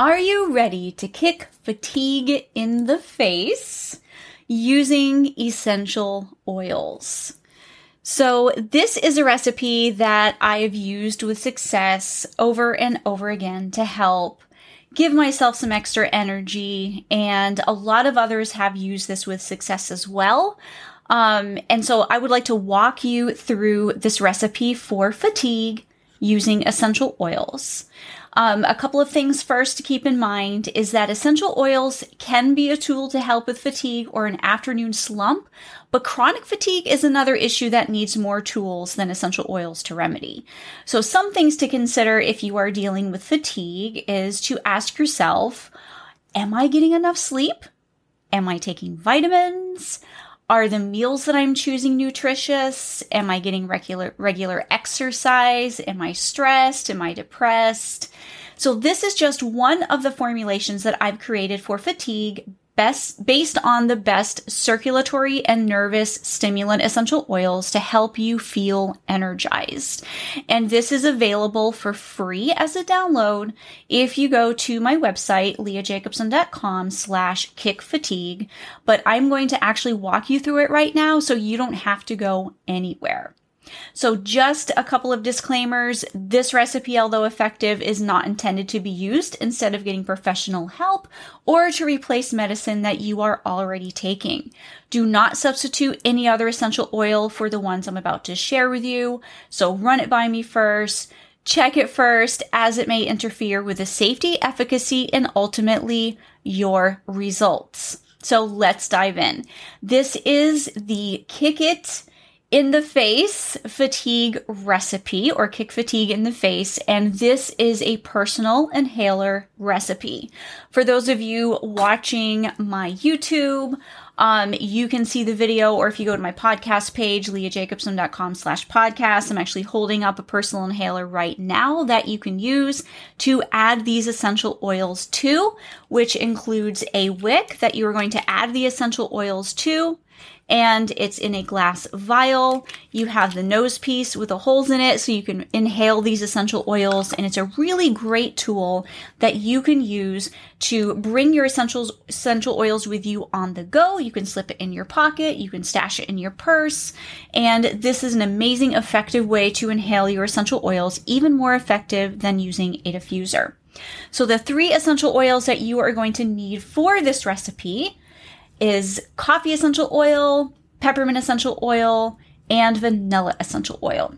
Are you ready to kick fatigue in the face using essential oils? So, this is a recipe that I've used with success over and over again to help give myself some extra energy, and a lot of others have used this with success as well. Um, and so, I would like to walk you through this recipe for fatigue using essential oils. Um, a couple of things first to keep in mind is that essential oils can be a tool to help with fatigue or an afternoon slump, but chronic fatigue is another issue that needs more tools than essential oils to remedy. So some things to consider if you are dealing with fatigue is to ask yourself, am I getting enough sleep? Am I taking vitamins? Are the meals that I'm choosing nutritious? Am I getting regular regular exercise? Am I stressed? Am I depressed? So this is just one of the formulations that I've created for fatigue best based on the best circulatory and nervous stimulant essential oils to help you feel energized. And this is available for free as a download if you go to my website, leahjacobson.com slash kick fatigue. But I'm going to actually walk you through it right now so you don't have to go anywhere. So just a couple of disclaimers. This recipe, although effective, is not intended to be used instead of getting professional help or to replace medicine that you are already taking. Do not substitute any other essential oil for the ones I'm about to share with you. So run it by me first. Check it first as it may interfere with the safety, efficacy, and ultimately your results. So let's dive in. This is the Kick It in the face fatigue recipe or kick fatigue in the face. And this is a personal inhaler recipe. For those of you watching my YouTube, um, you can see the video, or if you go to my podcast page, leahjacobson.com slash podcast, I'm actually holding up a personal inhaler right now that you can use to add these essential oils to, which includes a wick that you are going to add the essential oils to and it's in a glass vial. You have the nose piece with the holes in it so you can inhale these essential oils and it's a really great tool that you can use to bring your essentials essential oils with you on the go. You can slip it in your pocket, you can stash it in your purse, and this is an amazing effective way to inhale your essential oils even more effective than using a diffuser. So the three essential oils that you are going to need for this recipe is coffee essential oil, peppermint essential oil, and vanilla essential oil.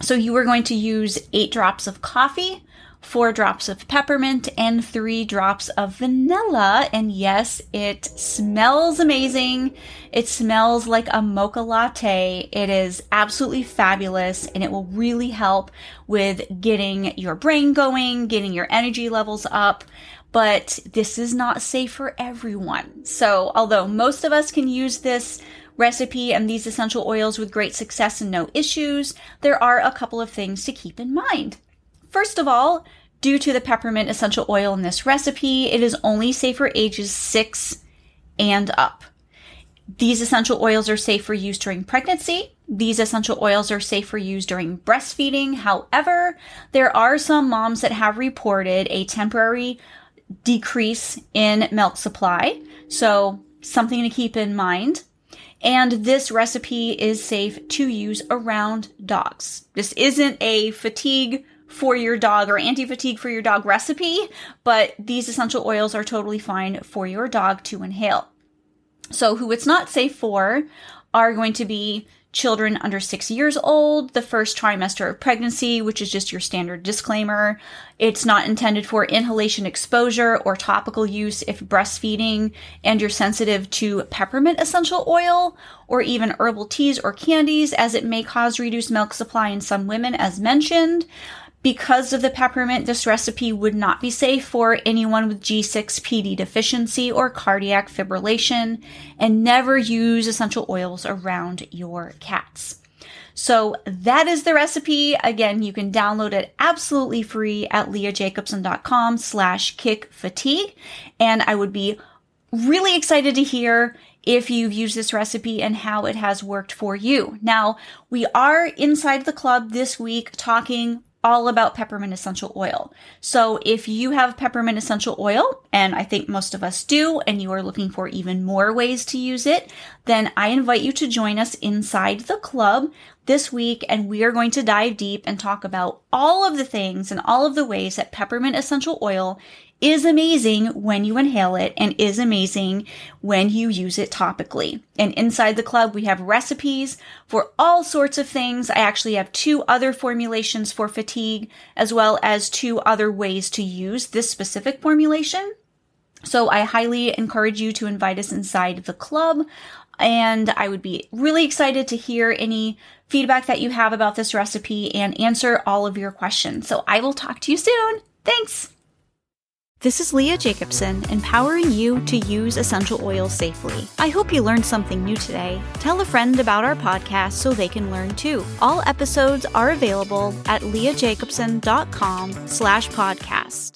So you are going to use eight drops of coffee, four drops of peppermint, and three drops of vanilla. And yes, it smells amazing. It smells like a mocha latte. It is absolutely fabulous and it will really help with getting your brain going, getting your energy levels up but this is not safe for everyone. So, although most of us can use this recipe and these essential oils with great success and no issues, there are a couple of things to keep in mind. First of all, due to the peppermint essential oil in this recipe, it is only safe for ages 6 and up. These essential oils are safe for use during pregnancy. These essential oils are safe for use during breastfeeding. However, there are some moms that have reported a temporary decrease in milk supply. So, something to keep in mind. And this recipe is safe to use around dogs. This isn't a fatigue for your dog or anti fatigue for your dog recipe, but these essential oils are totally fine for your dog to inhale. So, who it's not safe for are going to be children under six years old, the first trimester of pregnancy, which is just your standard disclaimer. It's not intended for inhalation exposure or topical use if breastfeeding and you're sensitive to peppermint essential oil or even herbal teas or candies, as it may cause reduced milk supply in some women, as mentioned. Because of the peppermint, this recipe would not be safe for anyone with G6PD deficiency or cardiac fibrillation, and never use essential oils around your cats. So that is the recipe. Again, you can download it absolutely free at leahjacobson.com slash kick fatigue. And I would be really excited to hear if you've used this recipe and how it has worked for you. Now, we are inside the club this week talking all about peppermint essential oil. So if you have peppermint essential oil, and I think most of us do, and you are looking for even more ways to use it, then I invite you to join us inside the club this week, and we are going to dive deep and talk about all of the things and all of the ways that peppermint essential oil is amazing when you inhale it and is amazing when you use it topically. And inside the club, we have recipes for all sorts of things. I actually have two other formulations for fatigue, as well as two other ways to use this specific formulation. So I highly encourage you to invite us inside the club. And I would be really excited to hear any feedback that you have about this recipe and answer all of your questions. So I will talk to you soon. Thanks. This is Leah Jacobson, empowering you to use essential oils safely. I hope you learned something new today. Tell a friend about our podcast so they can learn too. All episodes are available at leahjacobson.com slash podcast.